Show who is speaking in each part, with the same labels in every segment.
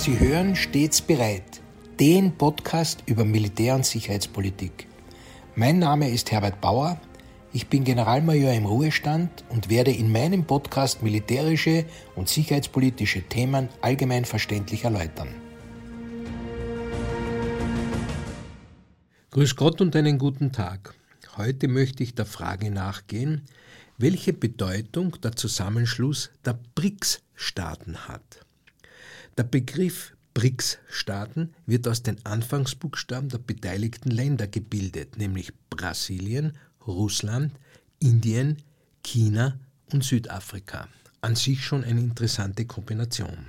Speaker 1: Sie hören stets bereit, den Podcast über Militär- und Sicherheitspolitik. Mein Name ist Herbert Bauer. Ich bin Generalmajor im Ruhestand und werde in meinem Podcast militärische und sicherheitspolitische Themen allgemein verständlich erläutern. Grüß Gott und einen guten Tag. Heute möchte ich der Frage nachgehen, welche Bedeutung der Zusammenschluss der BRICS-Staaten hat. Der Begriff BRICS-Staaten wird aus den Anfangsbuchstaben der beteiligten Länder gebildet, nämlich Brasilien, Russland, Indien, China und Südafrika. An sich schon eine interessante Kombination.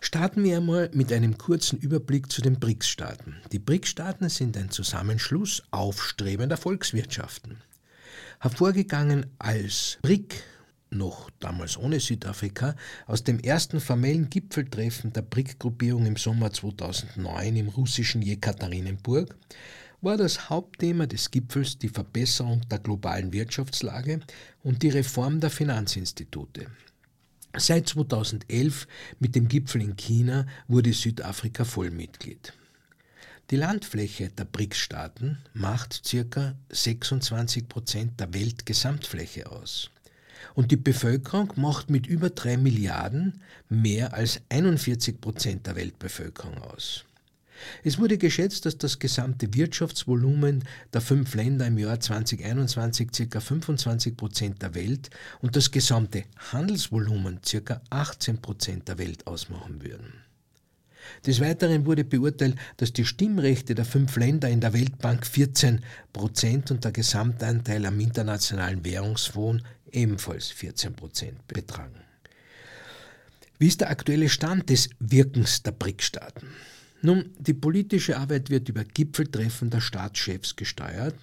Speaker 1: Starten wir einmal mit einem kurzen Überblick zu den BRICS-Staaten. Die BRICS-Staaten sind ein Zusammenschluss aufstrebender Volkswirtschaften. Hervorgegangen als BRIC, noch damals ohne Südafrika, aus dem ersten formellen Gipfeltreffen der BRIC-Gruppierung im Sommer 2009 im russischen Jekaterinenburg, war das Hauptthema des Gipfels die Verbesserung der globalen Wirtschaftslage und die Reform der Finanzinstitute. Seit 2011 mit dem Gipfel in China wurde Südafrika Vollmitglied. Die Landfläche der BRICS-Staaten macht ca. 26 Prozent der Weltgesamtfläche aus. Und die Bevölkerung macht mit über 3 Milliarden mehr als 41 Prozent der Weltbevölkerung aus. Es wurde geschätzt, dass das gesamte Wirtschaftsvolumen der fünf Länder im Jahr 2021 ca. 25 Prozent der Welt und das gesamte Handelsvolumen ca. 18 Prozent der Welt ausmachen würden. Des Weiteren wurde beurteilt, dass die Stimmrechte der fünf Länder in der Weltbank 14 Prozent und der Gesamtanteil am Internationalen Währungsfonds ebenfalls 14 Prozent betragen. Wie ist der aktuelle Stand des Wirkens der BRIC-Staaten? Nun, die politische Arbeit wird über Gipfeltreffen der Staatschefs gesteuert.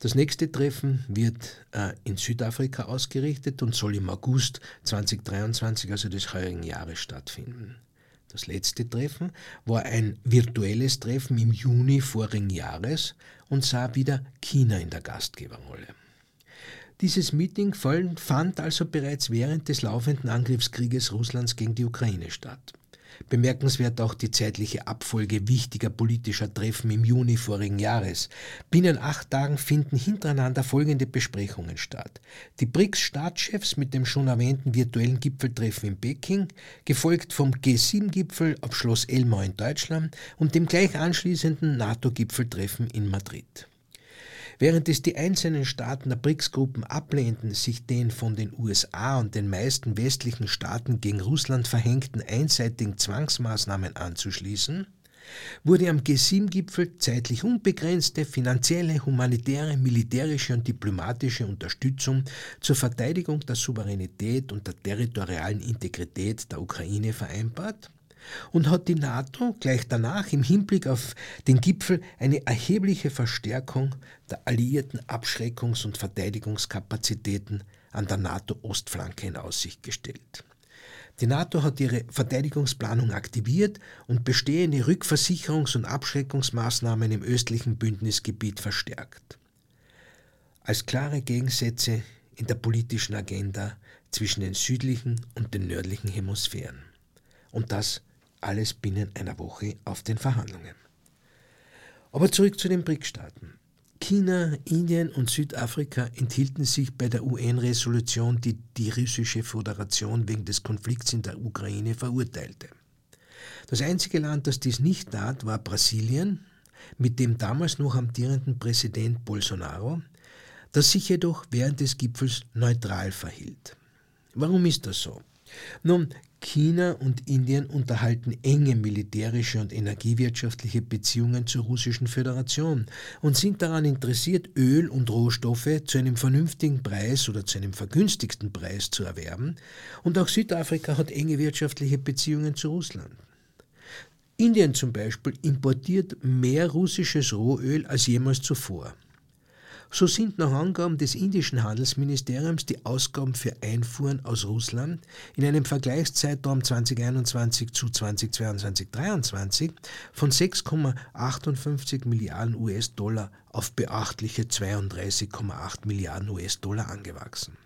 Speaker 1: Das nächste Treffen wird äh, in Südafrika ausgerichtet und soll im August 2023, also des heurigen Jahres, stattfinden. Das letzte Treffen war ein virtuelles Treffen im Juni vorigen Jahres und sah wieder China in der Gastgeberrolle. Dieses Meeting fand also bereits während des laufenden Angriffskrieges Russlands gegen die Ukraine statt. Bemerkenswert auch die zeitliche Abfolge wichtiger politischer Treffen im Juni vorigen Jahres. Binnen acht Tagen finden hintereinander folgende Besprechungen statt. Die BRICS-Staatschefs mit dem schon erwähnten virtuellen Gipfeltreffen in Peking, gefolgt vom G7-Gipfel auf Schloss Elmau in Deutschland und dem gleich anschließenden NATO-Gipfeltreffen in Madrid. Während es die einzelnen Staaten der BRICS-Gruppen ablehnten, sich den von den USA und den meisten westlichen Staaten gegen Russland verhängten einseitigen Zwangsmaßnahmen anzuschließen, wurde am G7-Gipfel zeitlich unbegrenzte finanzielle, humanitäre, militärische und diplomatische Unterstützung zur Verteidigung der Souveränität und der territorialen Integrität der Ukraine vereinbart und hat die NATO gleich danach im Hinblick auf den Gipfel eine erhebliche Verstärkung der alliierten Abschreckungs- und Verteidigungskapazitäten an der NATO-Ostflanke in Aussicht gestellt. Die NATO hat ihre Verteidigungsplanung aktiviert und bestehende Rückversicherungs- und Abschreckungsmaßnahmen im östlichen Bündnisgebiet verstärkt. Als klare Gegensätze in der politischen Agenda zwischen den südlichen und den nördlichen Hemisphären. Und das alles binnen einer Woche auf den Verhandlungen. Aber zurück zu den BRIC-Staaten. China, Indien und Südafrika enthielten sich bei der UN-Resolution, die die russische Föderation wegen des Konflikts in der Ukraine verurteilte. Das einzige Land, das dies nicht tat, war Brasilien, mit dem damals noch amtierenden Präsident Bolsonaro, das sich jedoch während des Gipfels neutral verhielt. Warum ist das so? Nun, China und Indien unterhalten enge militärische und energiewirtschaftliche Beziehungen zur Russischen Föderation und sind daran interessiert, Öl und Rohstoffe zu einem vernünftigen Preis oder zu einem vergünstigsten Preis zu erwerben. Und auch Südafrika hat enge wirtschaftliche Beziehungen zu Russland. Indien zum Beispiel importiert mehr russisches Rohöl als jemals zuvor. So sind nach Angaben des indischen Handelsministeriums die Ausgaben für Einfuhren aus Russland in einem Vergleichszeitraum 2021 zu 2022-23 von 6,58 Milliarden US-Dollar auf beachtliche 32,8 Milliarden US-Dollar angewachsen.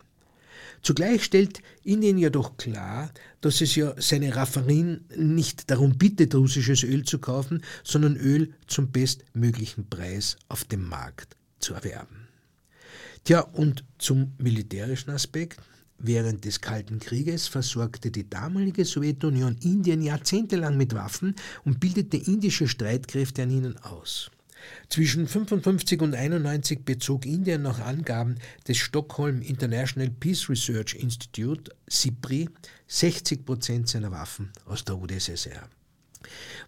Speaker 1: Zugleich stellt Indien jedoch klar, dass es ja seine Raffinerien nicht darum bittet, russisches Öl zu kaufen, sondern Öl zum bestmöglichen Preis auf dem Markt zu erwerben. Tja, und zum militärischen Aspekt. Während des Kalten Krieges versorgte die damalige Sowjetunion Indien jahrzehntelang mit Waffen und bildete indische Streitkräfte an ihnen aus. Zwischen 55 und 91 bezog Indien nach Angaben des Stockholm International Peace Research Institute, SIPRI, 60 Prozent seiner Waffen aus der UdSSR.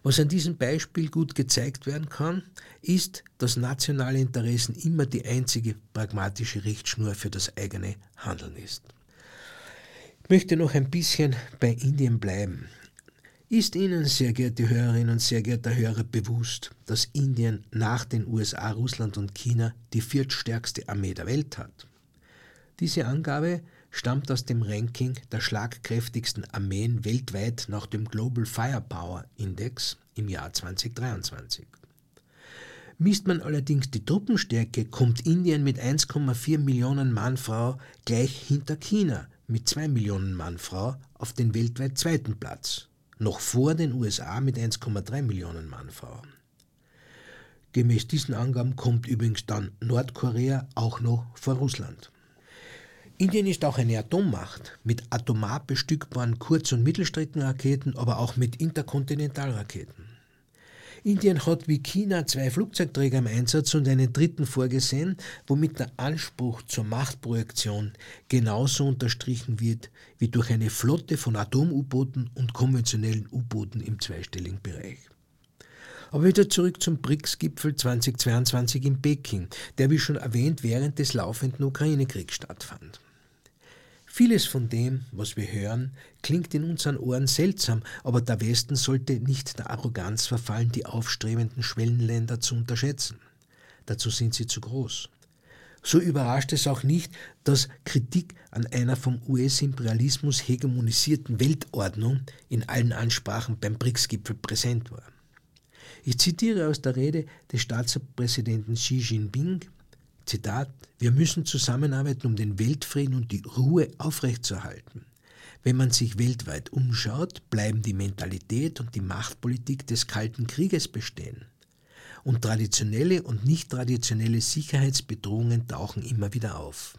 Speaker 1: Was an diesem Beispiel gut gezeigt werden kann, ist, dass nationale Interessen immer die einzige pragmatische Richtschnur für das eigene Handeln ist. Ich möchte noch ein bisschen bei Indien bleiben. Ist Ihnen, sehr geehrte Hörerinnen und sehr geehrter Hörer, bewusst, dass Indien nach den USA, Russland und China die viertstärkste Armee der Welt hat? Diese Angabe stammt aus dem Ranking der schlagkräftigsten Armeen weltweit nach dem Global Firepower Index im Jahr 2023. Misst man allerdings die Truppenstärke, kommt Indien mit 1,4 Millionen Mann-Frau gleich hinter China mit 2 Millionen Mann-Frau auf den weltweit zweiten Platz, noch vor den USA mit 1,3 Millionen Mann-Frau. Gemäß diesen Angaben kommt übrigens dann Nordkorea auch noch vor Russland. Indien ist auch eine Atommacht mit atomar bestückbaren Kurz- und Mittelstreckenraketen, aber auch mit Interkontinentalraketen. Indien hat wie China zwei Flugzeugträger im Einsatz und einen dritten vorgesehen, womit der Anspruch zur Machtprojektion genauso unterstrichen wird wie durch eine Flotte von Atom-U-Booten und konventionellen U-Booten im zweistelligen Bereich. Aber wieder zurück zum BRICS-Gipfel 2022 in Peking, der wie schon erwähnt während des laufenden Ukraine-Kriegs stattfand. Vieles von dem, was wir hören, klingt in unseren Ohren seltsam, aber der Westen sollte nicht der Arroganz verfallen, die aufstrebenden Schwellenländer zu unterschätzen. Dazu sind sie zu groß. So überrascht es auch nicht, dass Kritik an einer vom US-Imperialismus hegemonisierten Weltordnung in allen Ansprachen beim BRICS-Gipfel präsent war. Ich zitiere aus der Rede des Staatspräsidenten Xi Jinping, Zitat, wir müssen zusammenarbeiten, um den Weltfrieden und die Ruhe aufrechtzuerhalten. Wenn man sich weltweit umschaut, bleiben die Mentalität und die Machtpolitik des Kalten Krieges bestehen. Und traditionelle und nicht traditionelle Sicherheitsbedrohungen tauchen immer wieder auf.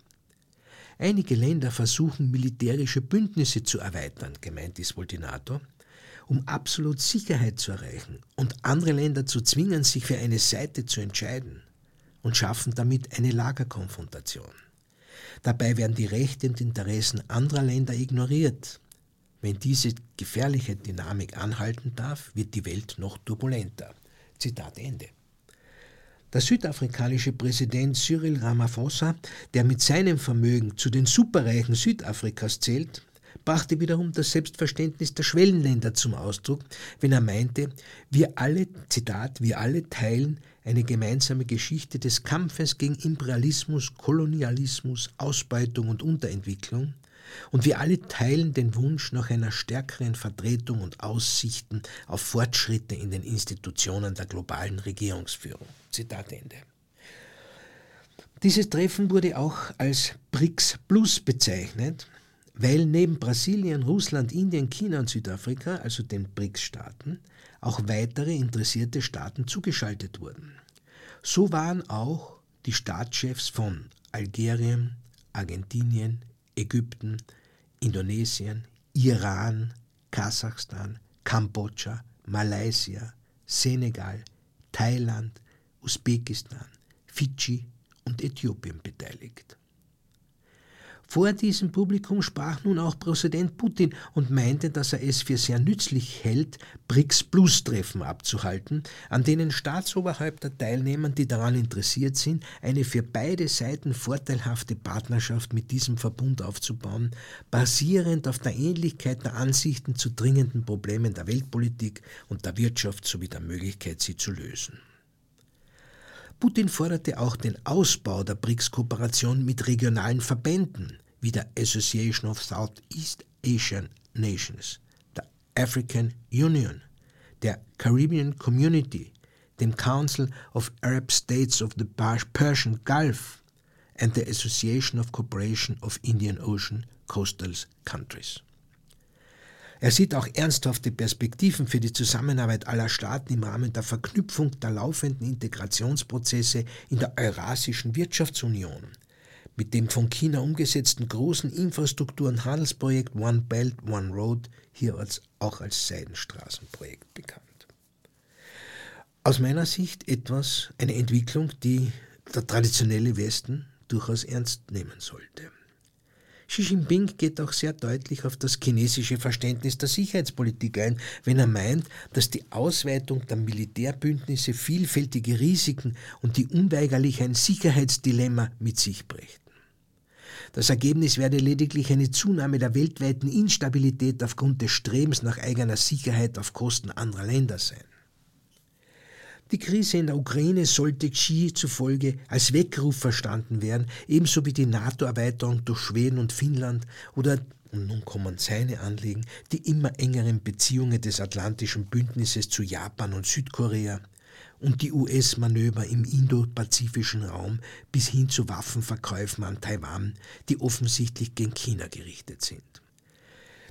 Speaker 1: Einige Länder versuchen militärische Bündnisse zu erweitern, gemeint ist wohl die NATO, um absolut Sicherheit zu erreichen und andere Länder zu zwingen, sich für eine Seite zu entscheiden und schaffen damit eine Lagerkonfrontation. Dabei werden die Rechte und Interessen anderer Länder ignoriert. Wenn diese gefährliche Dynamik anhalten darf, wird die Welt noch turbulenter. Zitat Ende. Der südafrikanische Präsident Cyril Ramaphosa, der mit seinem Vermögen zu den Superreichen Südafrikas zählt, brachte wiederum das Selbstverständnis der Schwellenländer zum Ausdruck, wenn er meinte, wir alle, Zitat, wir alle teilen eine gemeinsame Geschichte des Kampfes gegen Imperialismus, Kolonialismus, Ausbeutung und Unterentwicklung, und wir alle teilen den Wunsch nach einer stärkeren Vertretung und Aussichten auf Fortschritte in den Institutionen der globalen Regierungsführung. Zitat Ende. Dieses Treffen wurde auch als BRICS Plus bezeichnet, weil neben Brasilien, Russland, Indien, China und Südafrika, also den BRICS-Staaten, auch weitere interessierte Staaten zugeschaltet wurden. So waren auch die Staatschefs von Algerien, Argentinien, Ägypten, Indonesien, Iran, Kasachstan, Kambodscha, Malaysia, Senegal, Thailand, Usbekistan, Fidschi und Äthiopien beteiligt. Vor diesem Publikum sprach nun auch Präsident Putin und meinte, dass er es für sehr nützlich hält, BRICS-Plus-Treffen abzuhalten, an denen Staatsoberhäupter teilnehmen, die daran interessiert sind, eine für beide Seiten vorteilhafte Partnerschaft mit diesem Verbund aufzubauen, basierend auf der Ähnlichkeit der Ansichten zu dringenden Problemen der Weltpolitik und der Wirtschaft sowie der Möglichkeit, sie zu lösen. Putin forderte auch den Ausbau der BRICS-Kooperation mit regionalen Verbänden wie der Association of Southeast Asian Nations, der African Union, der Caribbean Community, dem Council of Arab States of the Persian Gulf, and the Association of Cooperation of Indian Ocean Coastal Countries. Er sieht auch ernsthafte Perspektiven für die Zusammenarbeit aller Staaten im Rahmen der Verknüpfung der laufenden Integrationsprozesse in der Eurasischen Wirtschaftsunion mit dem von China umgesetzten großen Infrastruktur- und Handelsprojekt One Belt, One Road, hier als, auch als Seidenstraßenprojekt bekannt. Aus meiner Sicht etwas, eine Entwicklung, die der traditionelle Westen durchaus ernst nehmen sollte. Xi Jinping geht auch sehr deutlich auf das chinesische Verständnis der Sicherheitspolitik ein, wenn er meint, dass die Ausweitung der Militärbündnisse vielfältige Risiken und die unweigerlich ein Sicherheitsdilemma mit sich brächten. Das Ergebnis werde lediglich eine Zunahme der weltweiten Instabilität aufgrund des Strebens nach eigener Sicherheit auf Kosten anderer Länder sein. Die Krise in der Ukraine sollte Xi zufolge als Weckruf verstanden werden, ebenso wie die NATO-Erweiterung durch Schweden und Finnland oder, und nun kommen seine Anliegen, die immer engeren Beziehungen des Atlantischen Bündnisses zu Japan und Südkorea und die US-Manöver im indopazifischen Raum bis hin zu Waffenverkäufen an Taiwan, die offensichtlich gegen China gerichtet sind.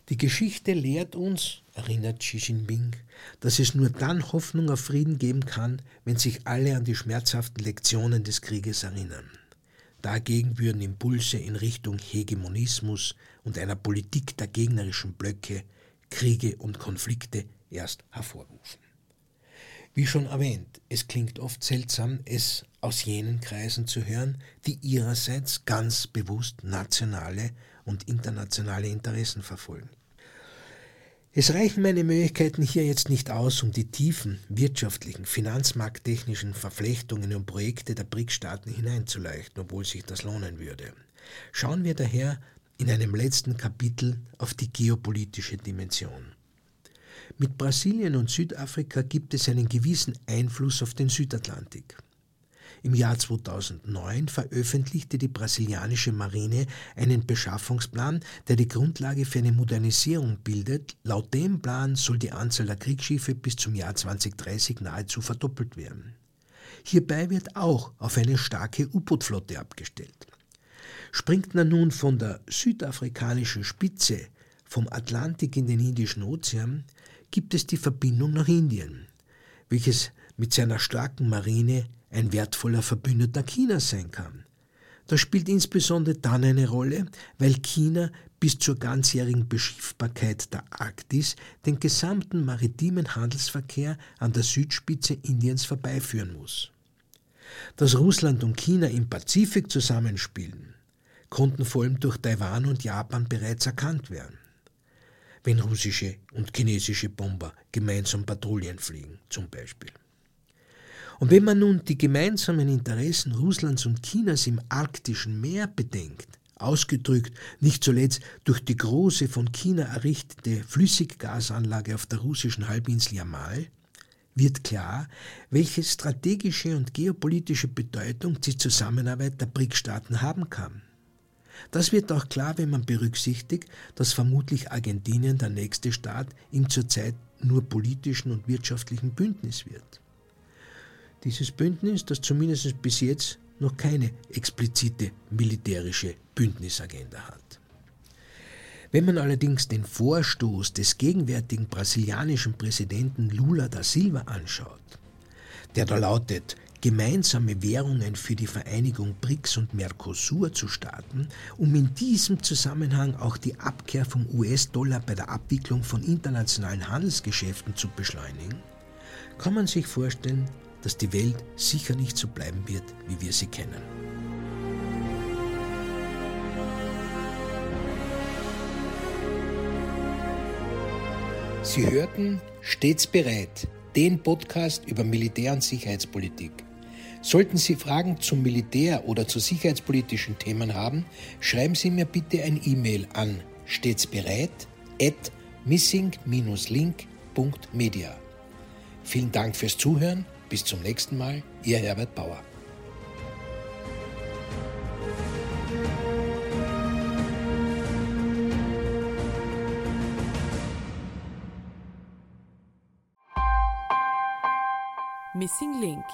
Speaker 1: Die Geschichte lehrt uns, erinnert Xi Jinping, dass es nur dann Hoffnung auf Frieden geben kann, wenn sich alle an die schmerzhaften Lektionen des Krieges erinnern. Dagegen würden Impulse in Richtung Hegemonismus und einer Politik der gegnerischen Blöcke Kriege und Konflikte erst hervorrufen. Wie schon erwähnt, es klingt oft seltsam, es aus jenen Kreisen zu hören, die ihrerseits ganz bewusst nationale und internationale Interessen verfolgen. Es reichen meine Möglichkeiten hier jetzt nicht aus, um die tiefen wirtschaftlichen, finanzmarkttechnischen Verflechtungen und Projekte der BRIC-Staaten hineinzuleuchten, obwohl sich das lohnen würde. Schauen wir daher in einem letzten Kapitel auf die geopolitische Dimension. Mit Brasilien und Südafrika gibt es einen gewissen Einfluss auf den Südatlantik. Im Jahr 2009 veröffentlichte die brasilianische Marine einen Beschaffungsplan, der die Grundlage für eine Modernisierung bildet. Laut dem Plan soll die Anzahl der Kriegsschiffe bis zum Jahr 2030 nahezu verdoppelt werden. Hierbei wird auch auf eine starke U-Boot-Flotte abgestellt. Springt man nun von der südafrikanischen Spitze vom Atlantik in den Indischen Ozean, gibt es die Verbindung nach Indien, welches mit seiner starken Marine ein wertvoller Verbündeter Chinas sein kann. Das spielt insbesondere dann eine Rolle, weil China bis zur ganzjährigen Beschiffbarkeit der Arktis den gesamten maritimen Handelsverkehr an der Südspitze Indiens vorbeiführen muss. Dass Russland und China im Pazifik zusammenspielen, konnten vor allem durch Taiwan und Japan bereits erkannt werden. Wenn russische und chinesische Bomber gemeinsam Patrouillen fliegen, zum Beispiel. Und wenn man nun die gemeinsamen Interessen Russlands und Chinas im arktischen Meer bedenkt, ausgedrückt nicht zuletzt durch die große von China errichtete Flüssiggasanlage auf der russischen Halbinsel Jamal, wird klar, welche strategische und geopolitische Bedeutung die Zusammenarbeit der BRIC-Staaten haben kann. Das wird auch klar, wenn man berücksichtigt, dass vermutlich Argentinien der nächste Staat im zurzeit nur politischen und wirtschaftlichen Bündnis wird. Dieses Bündnis, das zumindest bis jetzt noch keine explizite militärische Bündnisagenda hat. Wenn man allerdings den Vorstoß des gegenwärtigen brasilianischen Präsidenten Lula da Silva anschaut, der da lautet, gemeinsame Währungen für die Vereinigung BRICS und Mercosur zu starten, um in diesem Zusammenhang auch die Abkehr vom US-Dollar bei der Abwicklung von internationalen Handelsgeschäften zu beschleunigen, kann man sich vorstellen, dass die Welt sicher nicht so bleiben wird, wie wir sie kennen. Sie hörten Stets bereit, den Podcast über Militär- und Sicherheitspolitik. Sollten Sie Fragen zum Militär oder zu sicherheitspolitischen Themen haben, schreiben Sie mir bitte ein E-Mail an stetsbereit at missing-link.media. Vielen Dank fürs Zuhören bis zum nächsten Mal, Ihr Herbert Bauer.
Speaker 2: Missing Link